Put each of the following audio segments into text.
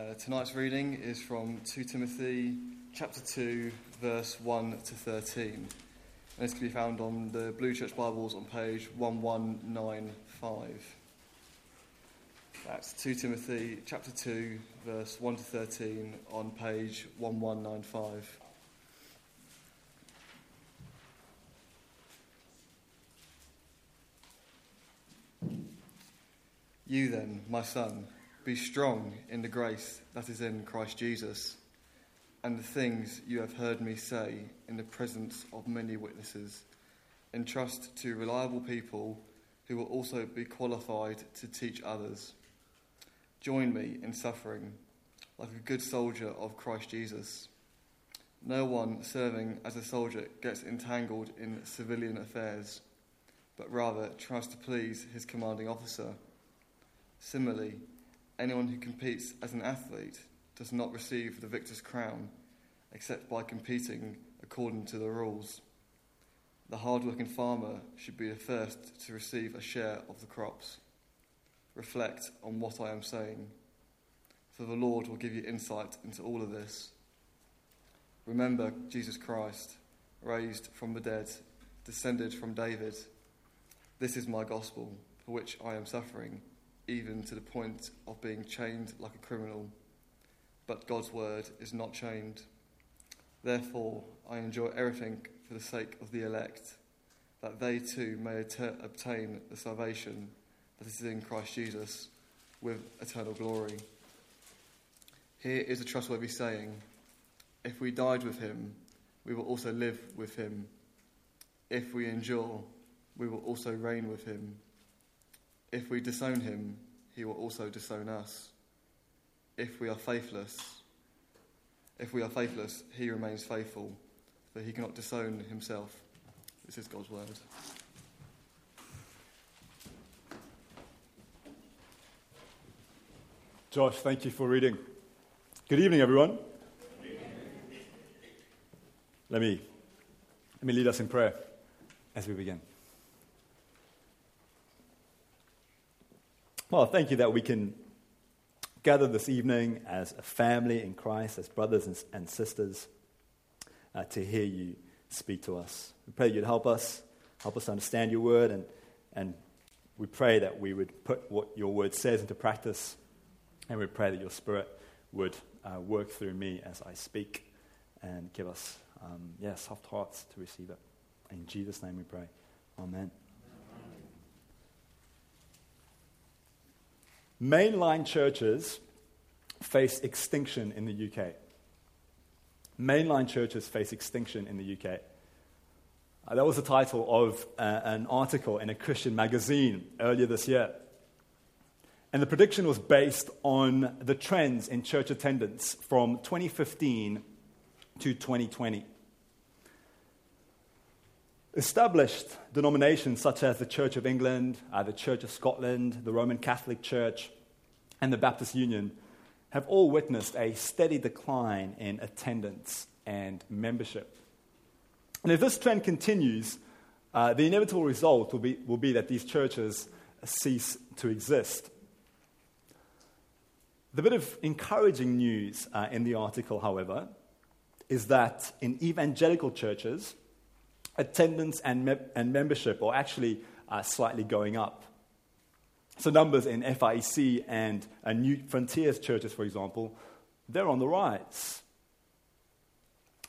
Uh, tonight's reading is from 2 Timothy chapter 2, verse 1 to 13. And this can be found on the Blue Church Bibles on page 1195. That's 2 Timothy chapter 2, verse 1 to 13 on page 1195. You then, my son, be strong in the grace that is in Christ Jesus, and the things you have heard me say in the presence of many witnesses. Entrust to reliable people who will also be qualified to teach others. Join me in suffering like a good soldier of Christ Jesus. No one serving as a soldier gets entangled in civilian affairs, but rather tries to please his commanding officer. Similarly, anyone who competes as an athlete does not receive the victor's crown except by competing according to the rules. The hard-working farmer should be the first to receive a share of the crops. Reflect on what I am saying, for the Lord will give you insight into all of this. Remember Jesus Christ, raised from the dead, descended from David. This is my gospel, for which I am suffering even to the point of being chained like a criminal. But God's word is not chained. Therefore, I enjoy everything for the sake of the elect, that they too may obtain the salvation that is in Christ Jesus with eternal glory. Here is a trustworthy saying If we died with him, we will also live with him. If we endure, we will also reign with him. If we disown him, he will also disown us. If we are faithless, if we are faithless, he remains faithful, for he cannot disown himself. This is God's word. Josh, thank you for reading. Good evening, everyone. Let me, let me lead us in prayer as we begin. Well, thank you that we can gather this evening as a family in Christ, as brothers and, sisters, uh, to hear you speak to us. We pray you'd help us, help us understand your word, and, and we pray that we would put what your word says into practice, and we pray that your spirit would uh, work through me as I speak and give us, um, yeah, soft hearts to receive it. In Jesus' name we pray. Amen. Mainline churches face extinction in the UK. Mainline churches face extinction in the UK. Uh, that was the title of uh, an article in a Christian magazine earlier this year. And the prediction was based on the trends in church attendance from 2015 to 2020. Established denominations such as the Church of England, uh, the Church of Scotland, the Roman Catholic Church, and the Baptist Union have all witnessed a steady decline in attendance and membership. And if this trend continues, uh, the inevitable result will be, will be that these churches cease to exist. The bit of encouraging news uh, in the article, however, is that in evangelical churches, attendance and, me- and membership are actually uh, slightly going up. So, numbers in FIEC and uh, Newfrontiers churches, for example, they're on the rise.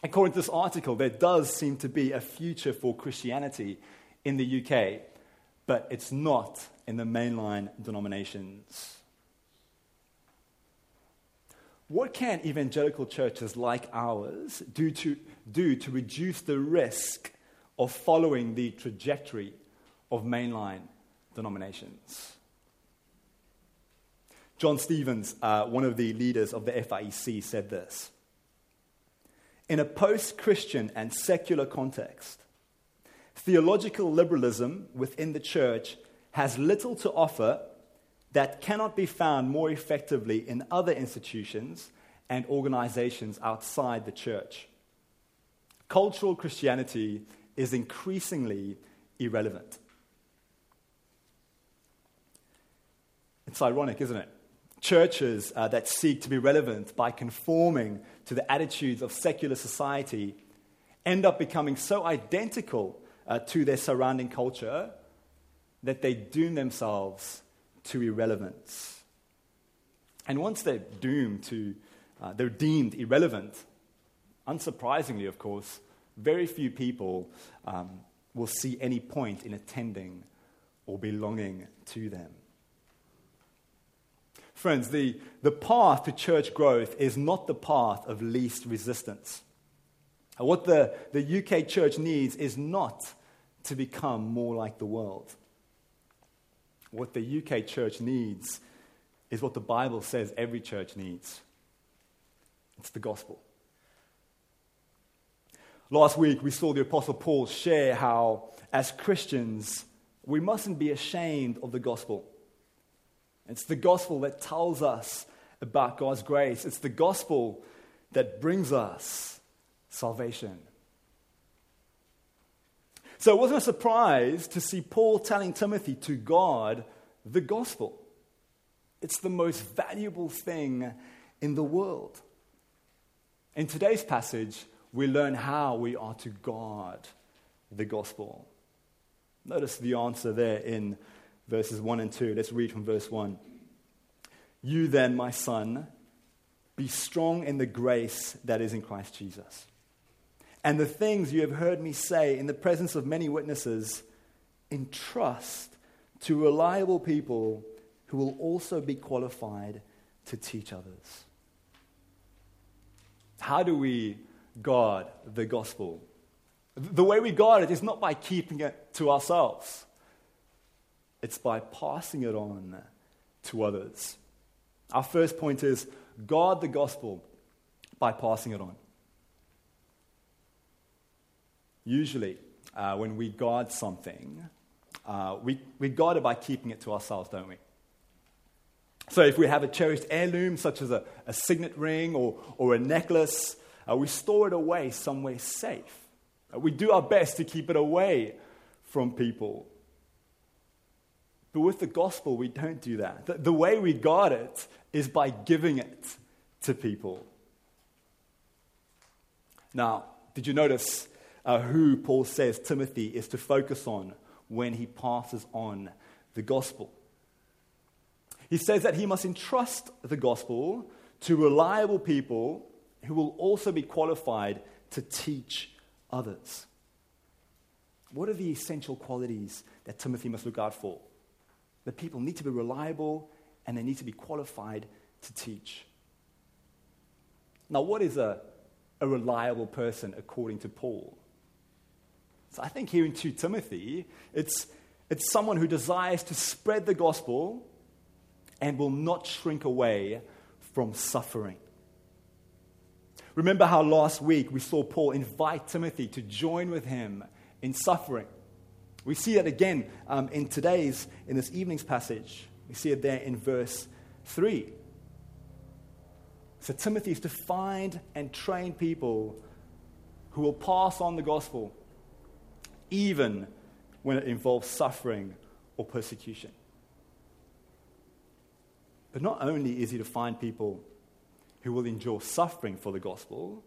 According to this article, there does seem to be a future for Christianity in the UK, but it's not in the mainline denominations. What can evangelical churches like ours do to, do to reduce the risk of following the trajectory of mainline denominations. John Stevens, uh, one of the leaders of the FIEC, said this In a post Christian and secular context, theological liberalism within the church has little to offer that cannot be found more effectively in other institutions and organizations outside the church. Cultural Christianity is increasingly irrelevant. It's ironic, isn't it? churches uh, that seek to be relevant by conforming to the attitudes of secular society end up becoming so identical uh, to their surrounding culture that they doom themselves to irrelevance. And once they're doomed to, uh, they're deemed irrelevant, unsurprisingly, of course, very few people um, will see any point in attending or belonging to them. Friends, the, the path to church growth is not the path of least resistance. What the, the UK church needs is not to become more like the world. What the UK church needs is what the Bible says every church needs it's the gospel. Last week, we saw the Apostle Paul share how, as Christians, we mustn't be ashamed of the gospel. It's the gospel that tells us about God's grace, it's the gospel that brings us salvation. So it wasn't a surprise to see Paul telling Timothy to guard the gospel. It's the most valuable thing in the world. In today's passage, we learn how we are to guard the gospel. Notice the answer there in verses 1 and 2. Let's read from verse 1. You then, my son, be strong in the grace that is in Christ Jesus. And the things you have heard me say in the presence of many witnesses, entrust to reliable people who will also be qualified to teach others. How do we guard the gospel? The way we guard it is not by keeping it to ourselves, it's by passing it on to others. Our first point is guard the gospel by passing it on. Usually, uh, when we guard something, uh, we, we guard it by keeping it to ourselves, don't we? So, if we have a cherished heirloom, such as a, a signet ring or, or a necklace, uh, we store it away somewhere safe. Uh, we do our best to keep it away from people. But with the gospel, we don't do that. The, the way we guard it is by giving it to people. Now, did you notice uh, who Paul says Timothy is to focus on when he passes on the gospel. He says that he must entrust the gospel to reliable people who will also be qualified to teach others. What are the essential qualities that Timothy must look out for? The people need to be reliable and they need to be qualified to teach. Now, what is a, a reliable person according to Paul? So I think here in 2 Timothy, it's, it's someone who desires to spread the gospel and will not shrink away from suffering. Remember how last week we saw Paul invite Timothy to join with him in suffering. We see it again um, in today's, in this evening's passage. We see it there in verse 3. So Timothy is to find and train people who will pass on the gospel even when it involves suffering or persecution. But not only is he to find people who will endure suffering for the gospel,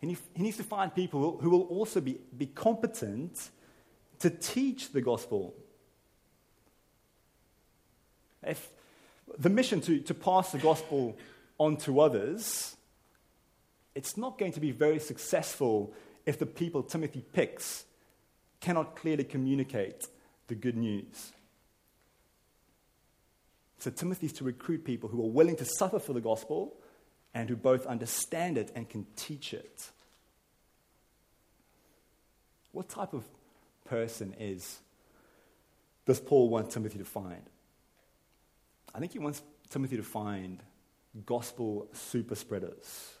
he needs to find people who will also be, be competent to teach the gospel. If the mission to, to pass the gospel on to others, it's not going to be very successful if the people Timothy picks cannot clearly communicate the good news. So Timothy is to recruit people who are willing to suffer for the gospel and who both understand it and can teach it. What type of person is does Paul want Timothy to find? I think he wants Timothy to find gospel super spreaders.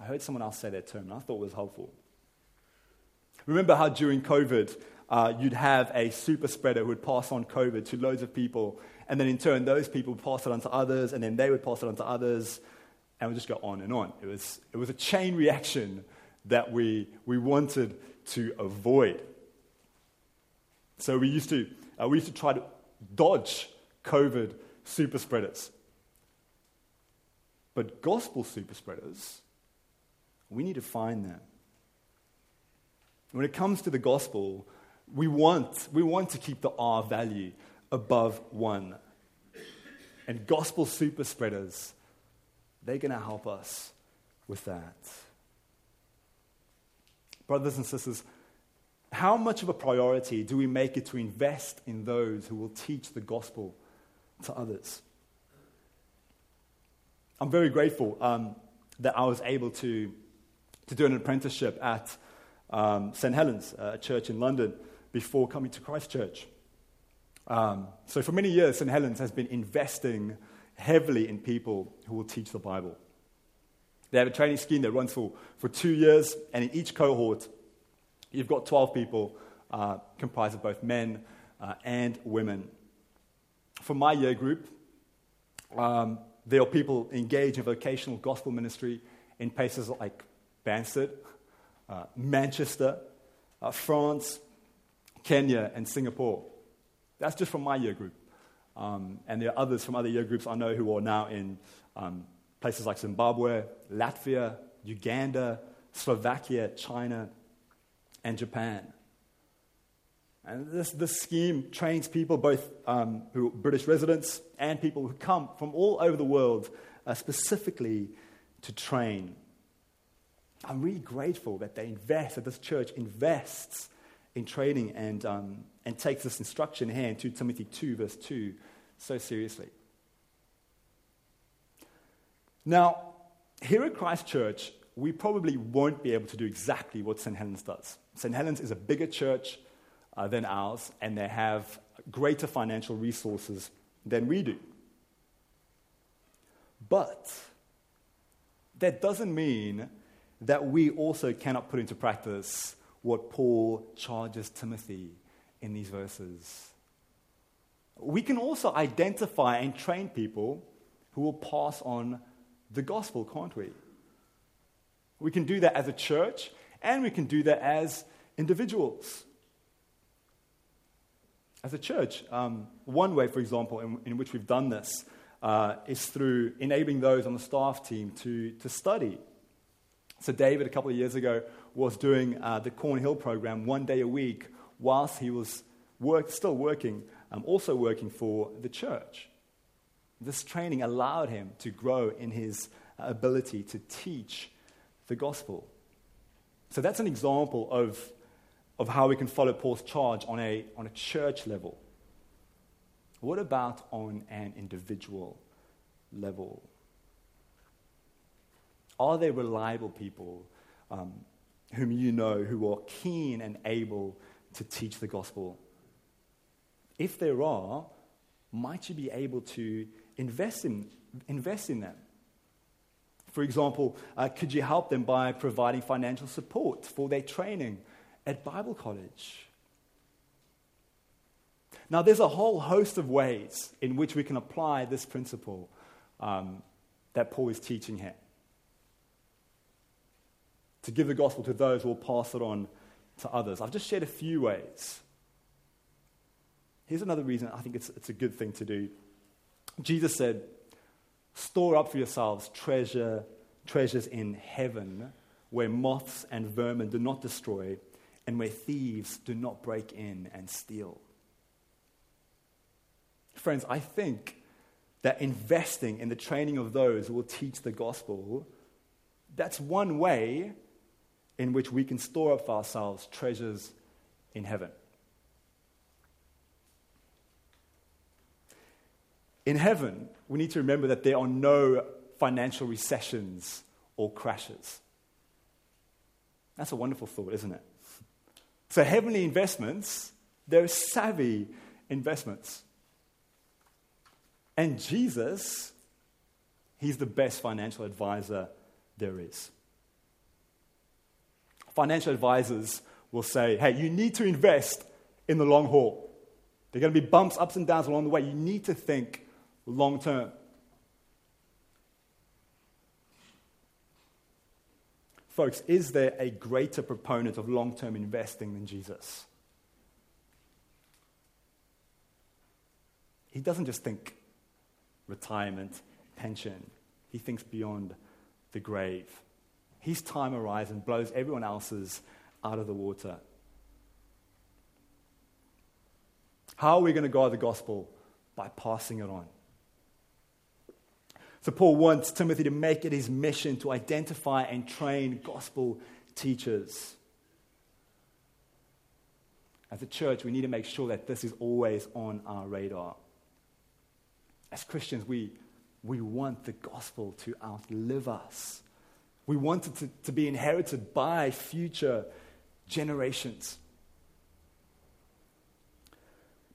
I heard someone else say that term, and I thought it was helpful. Remember how during COVID, uh, you'd have a super spreader who would pass on COVID to loads of people, and then in turn, those people pass it on to others, and then they would pass it on to others, and we just go on and on. It was, it was a chain reaction that we, we wanted to avoid. So we used to, uh, we used to try to dodge COVID super spreaders. But gospel super spreaders, we need to find them. When it comes to the gospel, we want, we want to keep the R value above one. And gospel super spreaders, they're going to help us with that. Brothers and sisters, how much of a priority do we make it to invest in those who will teach the gospel to others? I'm very grateful um, that I was able to, to do an apprenticeship at um, St. Helens, a church in London, before coming to Christchurch. Um, so, for many years, St. Helens has been investing heavily in people who will teach the Bible. They have a training scheme that runs for, for two years, and in each cohort, you've got 12 people uh, comprised of both men uh, and women. For my year group, um, there are people engaged in vocational gospel ministry in places like Banstead, uh, Manchester, uh, France, Kenya, and Singapore. That's just from my year group. Um, and there are others from other year groups I know who are now in um, places like Zimbabwe, Latvia, Uganda, Slovakia, China, and Japan. And this, this scheme trains people, both um, who British residents and people who come from all over the world, uh, specifically to train. I'm really grateful that they invest, that this church invests in training and, um, and takes this instruction here in 2 Timothy 2, verse 2, so seriously. Now, here at Christ Church, we probably won't be able to do exactly what St. Helens does. St. Helens is a bigger church uh, than ours, and they have greater financial resources than we do. But that doesn't mean that we also cannot put into practice what Paul charges Timothy in these verses. We can also identify and train people who will pass on the gospel, can't we? We can do that as a church, and we can do that as individuals. As a church, um, one way, for example, in, in, which we've done this uh, is through enabling those on the staff team to, to study. So, David, a couple of years ago, was doing uh, the Cornhill program one day a week whilst he was work, still working, um, also working for the church. This training allowed him to grow in his ability to teach the gospel. So that's an example of, of how we can follow Paul's charge on a, on a church level. What about on an individual level? Are there reliable people um, whom you know who are keen and able to teach the gospel? If there are, might you be able to invest in, invest in them. For example, uh, could you help them by providing financial support for their training at Bible college? Now, there's a whole host of ways in which we can apply this principle um, that Paul is teaching here. To give the gospel to those who will pass it on to others. I've just shared a few ways. Here's another reason I think it's, it's a good thing to do Jesus said, Store up for yourselves treasure, treasures in heaven where moths and vermin do not destroy and where thieves do not break in and steal. Friends, I think that investing in the training of those who will teach the gospel, that's one way in which we can store up for ourselves treasures in heaven. In heaven, we need to remember that there are no financial recessions or crashes. That's a wonderful thought, isn't it? So, heavenly investments, they're savvy investments. And Jesus, he's the best financial advisor there is. Financial advisors will say, hey, you need to invest in the long haul. There are going to be bumps, ups, and downs along the way. You need to think long term. Folks, is there a greater proponent of long term investing than Jesus? He doesn't just think retirement, pension. He thinks beyond the grave. His time horizon blows everyone else's out of the water. How are we going to guard the gospel? By passing it on. So, Paul wants Timothy to make it his mission to identify and train gospel teachers. As a church, we need to make sure that this is always on our radar. As Christians, we, we want the gospel to outlive us. We want it to, to be inherited by future generations.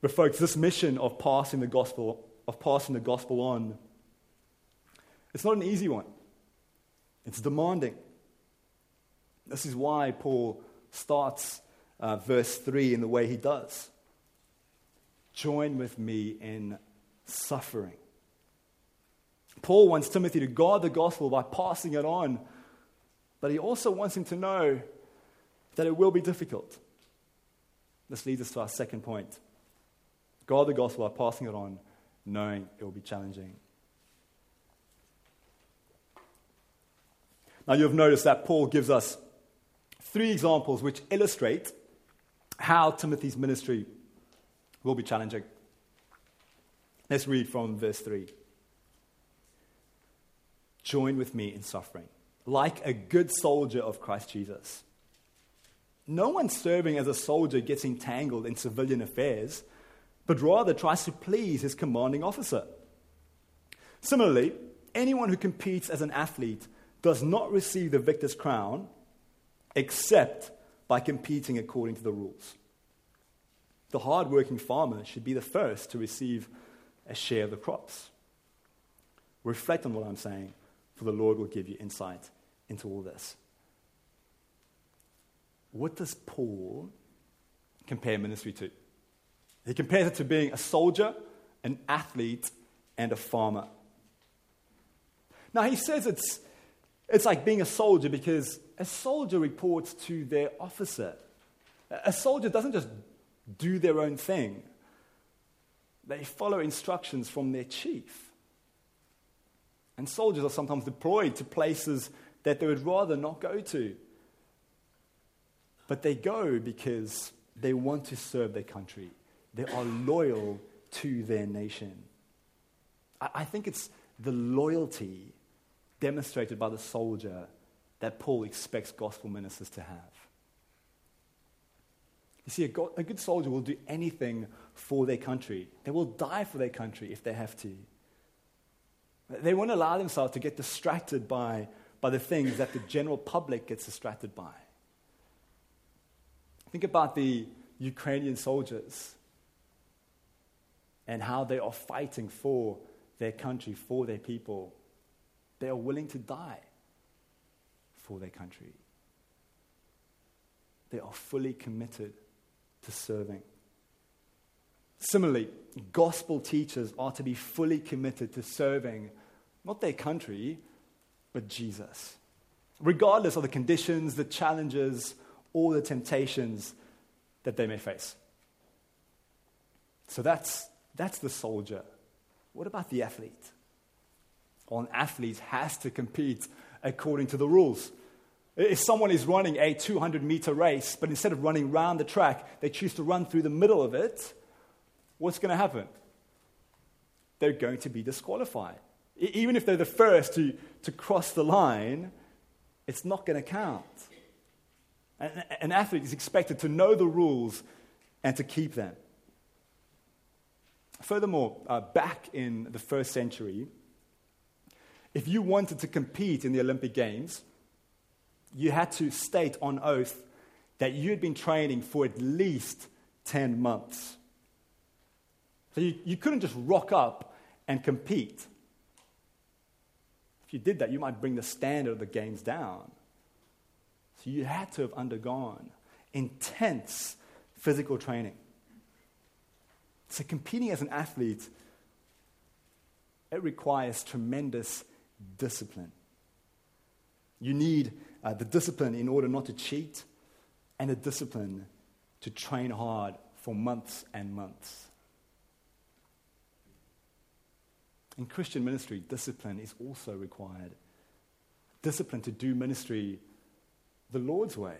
But, folks, this mission of passing the gospel, of passing the gospel on, it's not an easy one. It's demanding. This is why Paul starts uh, verse 3 in the way he does. Join with me in suffering. Paul wants Timothy to guard the gospel by passing it on, but he also wants him to know that it will be difficult. This leads us to our second point. Guard the gospel by passing it on, knowing it will be challenging. Now, you've noticed that Paul gives us three examples which illustrate how Timothy's ministry will be challenging. Let's read from verse 3. Join with me in suffering, like a good soldier of Christ Jesus. No one serving as a soldier gets entangled in civilian affairs, but rather tries to please his commanding officer. Similarly, anyone who competes as an athlete does not receive the victor's crown except by competing according to the rules. The hardworking farmer should be the first to receive a share of the crops. Reflect on what I'm saying, for the Lord will give you insight into all this. What does Paul compare ministry to? He compares it to being a soldier, an athlete, and a farmer. Now, he says it's, it's like being a soldier because a soldier reports to their officer. A soldier doesn't just do their own thing, they follow instructions from their chief. And soldiers are sometimes deployed to places that they would rather not go to. But they go because they want to serve their country, they are loyal to their nation. I, think it's the loyalty demonstrated by the soldier that Paul expects gospel ministers to have. You see, a, a good soldier will do anything for their country. They will die for their country if they have to. They won't allow themselves to get distracted by, by the things that the general public gets distracted by. Think about the Ukrainian soldiers and how they are fighting for their country, for their people. They are willing to die for their country. They are fully committed to serving. Similarly, gospel teachers are to be fully committed to serving not their country, but Jesus. Regardless of the conditions, the challenges, or the temptations that they may face. So that's, that's the soldier. What about the athlete? Well, an athlete has to compete according to the rules. If someone is running a 200 meter race, but instead of running around the track, they choose to run through the middle of it, what's going to happen? They're going to be disqualified. Even if they're the first to, to cross the line, it's not going to count. An athlete is expected to know the rules and to keep them. Furthermore, uh, back in the first century, if you wanted to compete in the Olympic Games, you had to state on oath that you had been training for at least 10 months. So you, you couldn't just rock up and compete. If you did that, you might bring the standard of the games down. So you had to have undergone intense physical training. So competing as an athlete, it requires tremendous discipline. You need uh, the discipline in order not to cheat, and the discipline to train hard for months and months. In Christian ministry, discipline is also required. Discipline to do ministry the Lord's way.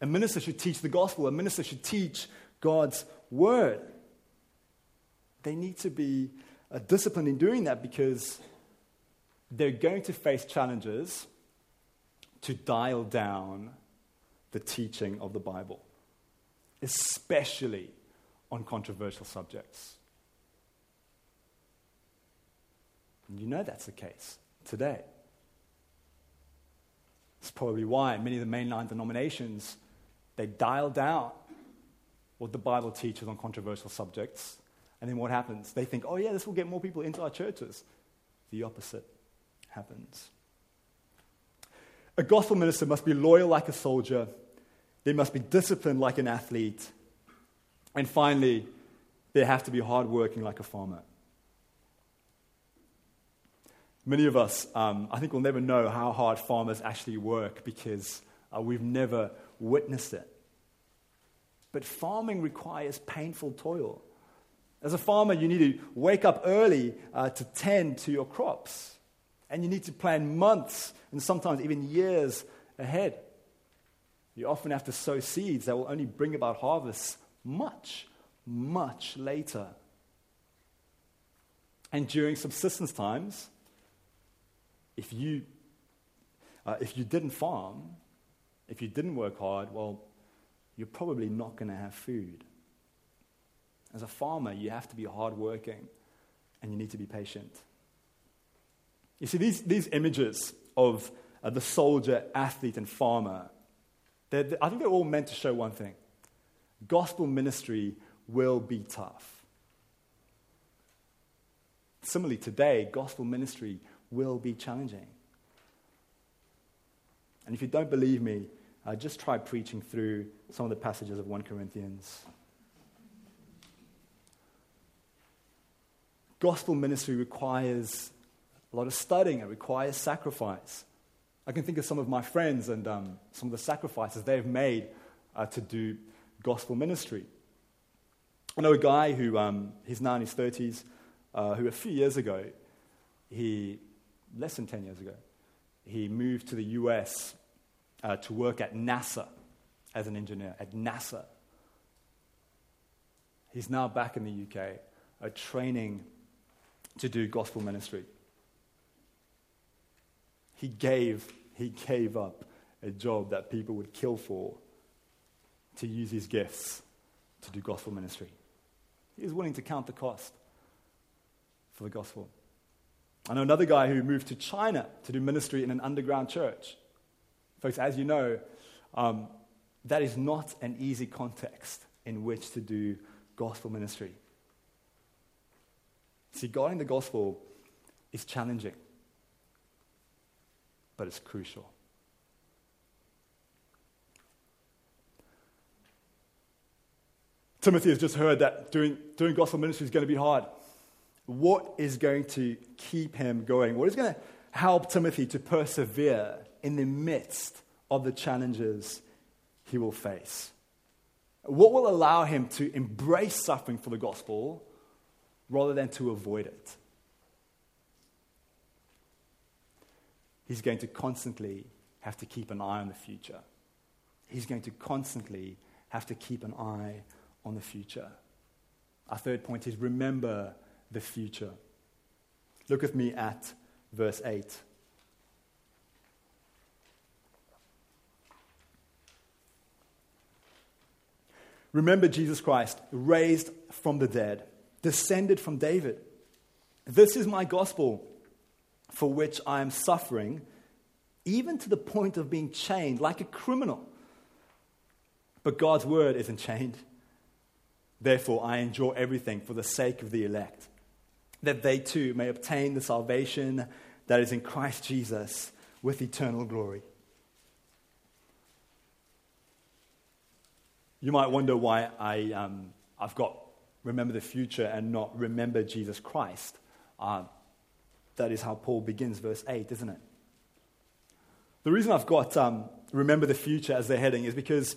A minister should teach the gospel, a minister should teach God's word. They need to be uh, disciplined in doing that because they're going to face challenges to dial down the teaching of the Bible, especially on controversial subjects. And you know that's the case today. It's probably why many of the mainline denominations they dial down what the Bible teaches on controversial subjects. And then what happens? They think, oh, yeah, this will get more people into our churches. The opposite happens. A gospel minister must be loyal like a soldier, they must be disciplined like an athlete, and finally, they have to be hardworking like a farmer. Many of us, um, I think, will never know how hard farmers actually work because uh, we've never witnessed it. But farming requires painful toil. As a farmer, you need to wake up early uh, to tend to your crops. And you need to plan months and sometimes even years ahead. You often have to sow seeds that will only bring about harvests much, much later. And during subsistence times, if you, uh, if you didn't farm, if you didn't work hard, well, you're probably not going to have food. As a farmer, you have to be hardworking and you need to be patient. You see, these, these images of uh, the soldier, athlete, and farmer, they're, they're, I think they're all meant to show one thing gospel ministry will be tough. Similarly, today, gospel ministry will be challenging. And if you don't believe me, uh, just try preaching through some of the passages of 1 Corinthians. Gospel ministry requires a lot of studying, it requires sacrifice. I can think of some of my friends and um, some of the sacrifices they've made uh, to do gospel ministry. I know a guy who, um, he's now in his 30s, uh, who a few years ago, he, less than 10 years ago, he moved to the US uh, to work at NASA as an engineer, at NASA. He's now back in the UK, uh, training to do gospel ministry. He gave, he gave up a job that people would kill for to use his gifts to do gospel ministry. He was willing to count the cost for the gospel. I know another guy who moved to China to do ministry in an underground church. Folks, as you know, um, that is not an easy context in which to do gospel ministry. See, guarding the gospel is challenging, but it's crucial. Timothy has just heard that doing, doing gospel ministry is going to be hard. What is going to keep him going? What is going to help Timothy to persevere in the midst of the challenges he will face? What will allow him to embrace suffering for the gospel rather than to avoid it? He's going to constantly have to keep an eye on the future. He's going to constantly have to keep an eye on the future. Our third point is remember the future. Look with me at verse 8. Remember Jesus Christ, raised from the dead, descended from David. This is my gospel for which I am suffering, even to the point of being chained like a criminal. But God's word isn't chained. Therefore, I endure everything for the sake of the elect, that they too may obtain the salvation that is in Christ Jesus with eternal glory. You might wonder why I, um, I've got remember the future and not remember Jesus Christ. Uh, that is how Paul begins verse 8, isn't it? The reason I've got um, remember the future as the heading is because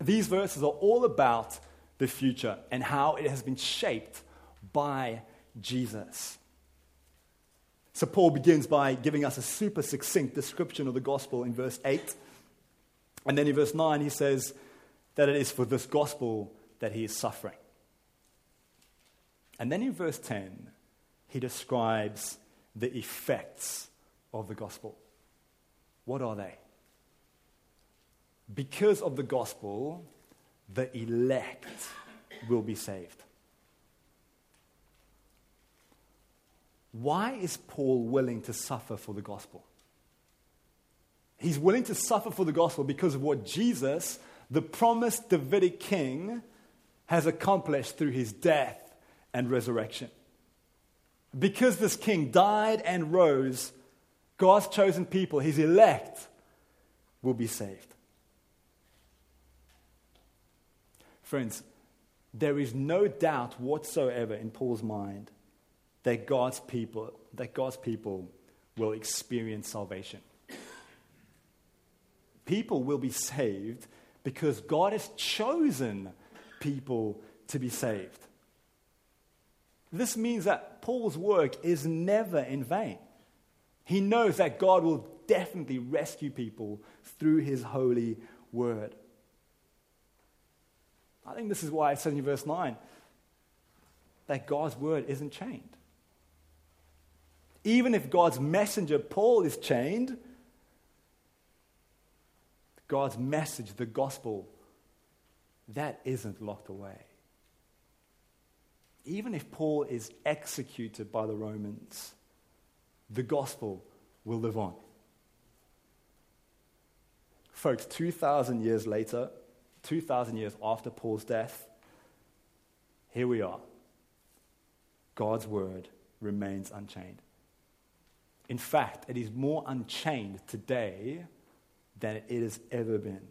these verses are all about the future and how it has been shaped by Jesus. So Paul begins by giving us a super succinct description of the gospel in verse 8. And then in verse 9, he says that it is for this gospel that he is suffering. And then in verse 10, he describes the effects of the gospel. What are they? Because of the gospel, the elect will be saved. Why is Paul willing to suffer for the gospel? He's willing to suffer for the gospel because of what Jesus, the promised Davidic king, has accomplished through his death and resurrection. Because this king died and rose, God's chosen people, his elect, will be saved. Friends, there is no doubt whatsoever in Paul's mind that God's people, that God's people will experience salvation. People will be saved because God has chosen people to be saved. This means that Paul's work is never in vain. He knows that God will definitely rescue people through his holy word. I think this is why it says in verse 9 that God's word isn't chained. Even if God's messenger, Paul, is chained, God's message, the gospel, that isn't locked away. Even if Paul is executed by the Romans, the gospel will live on. Folks, 2,000 years later, 2,000 years after Paul's death, here we are. God's word remains unchained. In fact, it is more unchained today than it has ever been.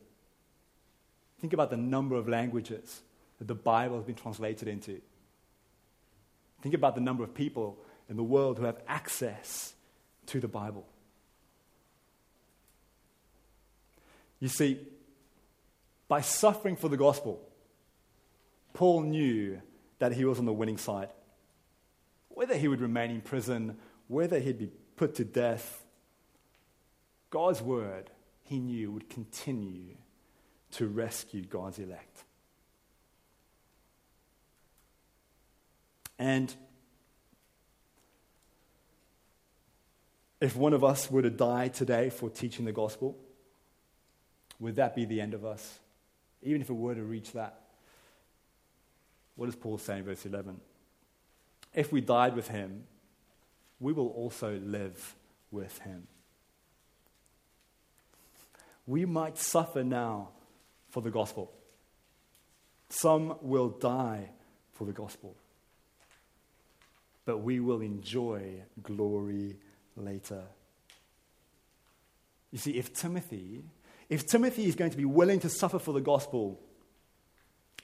Think about the number of languages that the Bible has been translated into. Think about the number of people in the world who have access to the Bible. You see, by suffering for the gospel, Paul knew that he was on the winning side. Whether he would remain in prison, whether he'd be put to death, God's word, he knew, would continue to rescue God's elect. And if one of us were to die today for teaching the gospel, would that be the end of us? Even if it were to reach that. What does Paul say in verse 11? If we died with him, we will also live with him. We might suffer now for the gospel. Some will die for the gospel. But we will enjoy glory later. You see, if Timothy, if Timothy is going to be willing to suffer for the gospel,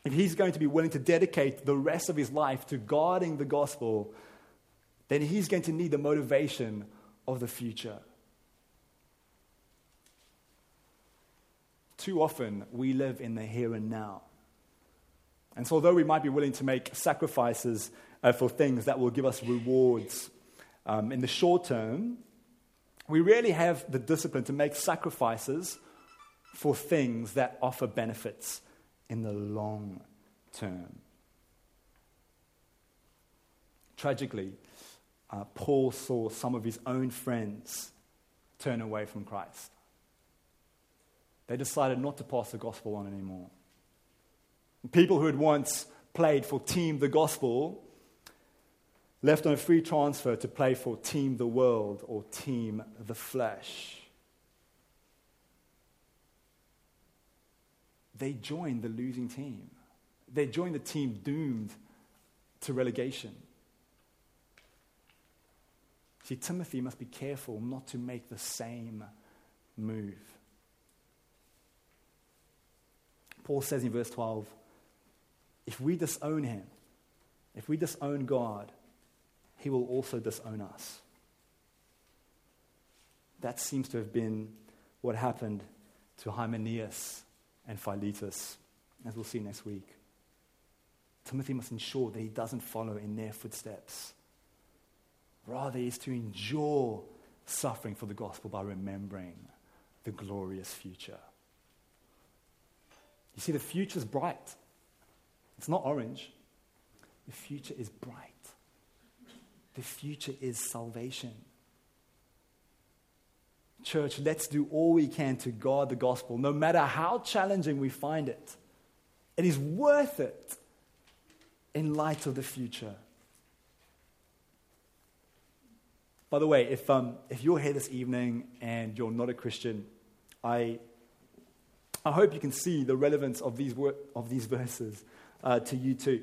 if he's going to be willing to dedicate the rest of his life to guarding the gospel, then he's going to need the motivation of the future. Too often, we live in the here and now. And so, although we might be willing to make sacrifices uh, for things that will give us rewards um, in the short term, we rarely have the discipline to make sacrifices for things that offer benefits in the long term. Tragically, uh, Paul saw some of his own friends turn away from Christ. They decided not to pass the gospel on anymore. People who had once played for Team the Gospel left on a free transfer to play for Team the World or Team the Flesh. They joined the losing team. They joined the team doomed to relegation. See, Timothy must be careful not to make the same move. Paul says in verse 12 if we disown him, if we disown God, he will also disown us. That seems to have been what happened to Hymenaeus and Philetus, as we'll see next week. Timothy must ensure that he doesn't follow in their footsteps Rather, is to endure suffering for the gospel by remembering the glorious future. You see, the future is bright. It's not orange. The future is bright. The future is salvation. Church, let's do all we can to guard the gospel, no matter how challenging we find it. It is worth it in light of the future. By the way, if, um, if you're here this evening and you're not a Christian, I, I hope you can see the relevance of these, wor- of these verses uh, to you too.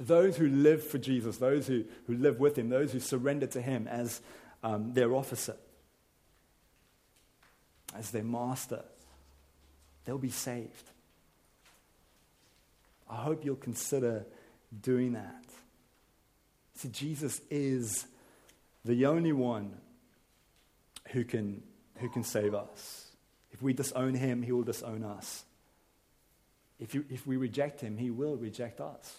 Those who live for Jesus, those who, who live with Him, those who surrender to Him as um, their officer, as their master, they'll be saved. I hope you'll consider doing that. See, Jesus is the only one who can, who can save us. If we disown him, he will disown us. If, you, if we reject him, he will reject us.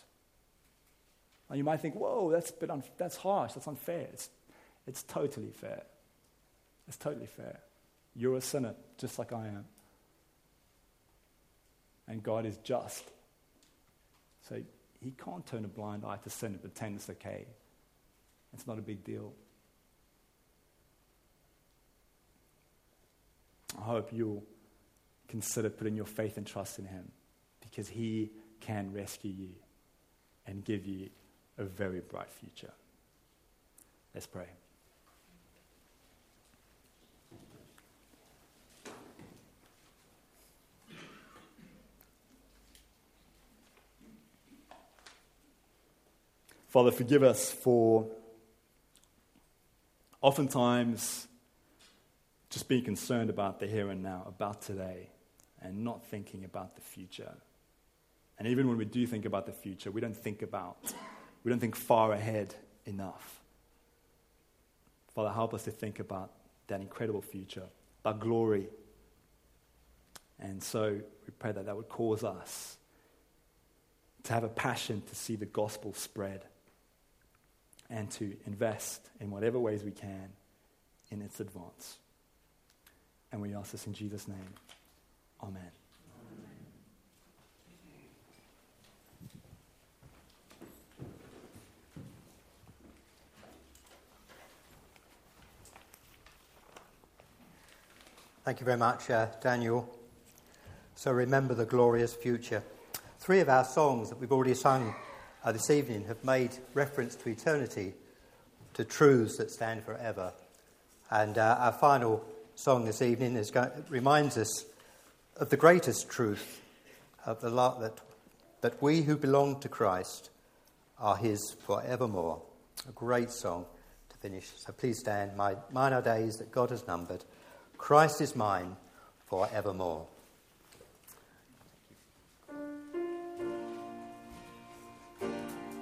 And you might think, whoa, that's, bit un- that's harsh, that's unfair. It's, it's totally fair. It's totally fair. You're a sinner, just like I am. And God is just. So he can't turn a blind eye to sin and pretend it's okay. It's not a big deal. I hope you'll consider putting your faith and trust in him because he can rescue you and give you a very bright future. Let's pray. Father, forgive us for oftentimes just being concerned about the here and now, about today, and not thinking about the future. And even when we do think about the future, we don't think about, we don't think far ahead enough. Father, help us to think about that incredible future, that glory. And so we pray that that would cause us to have a passion to see the gospel spread and to invest in whatever ways we can in its advance. And we ask this in Jesus' name. Amen. Thank you very much, uh, Daniel. So remember the glorious future. Three of our songs that we've already sung uh, this evening have made reference to eternity, to truths that stand forever. And uh, our final song this evening is going, reminds us of the greatest truth of the that, that we who belong to Christ are His forevermore. A great song to finish. So please stand. My, mine are days that God has numbered. Christ is mine forevermore.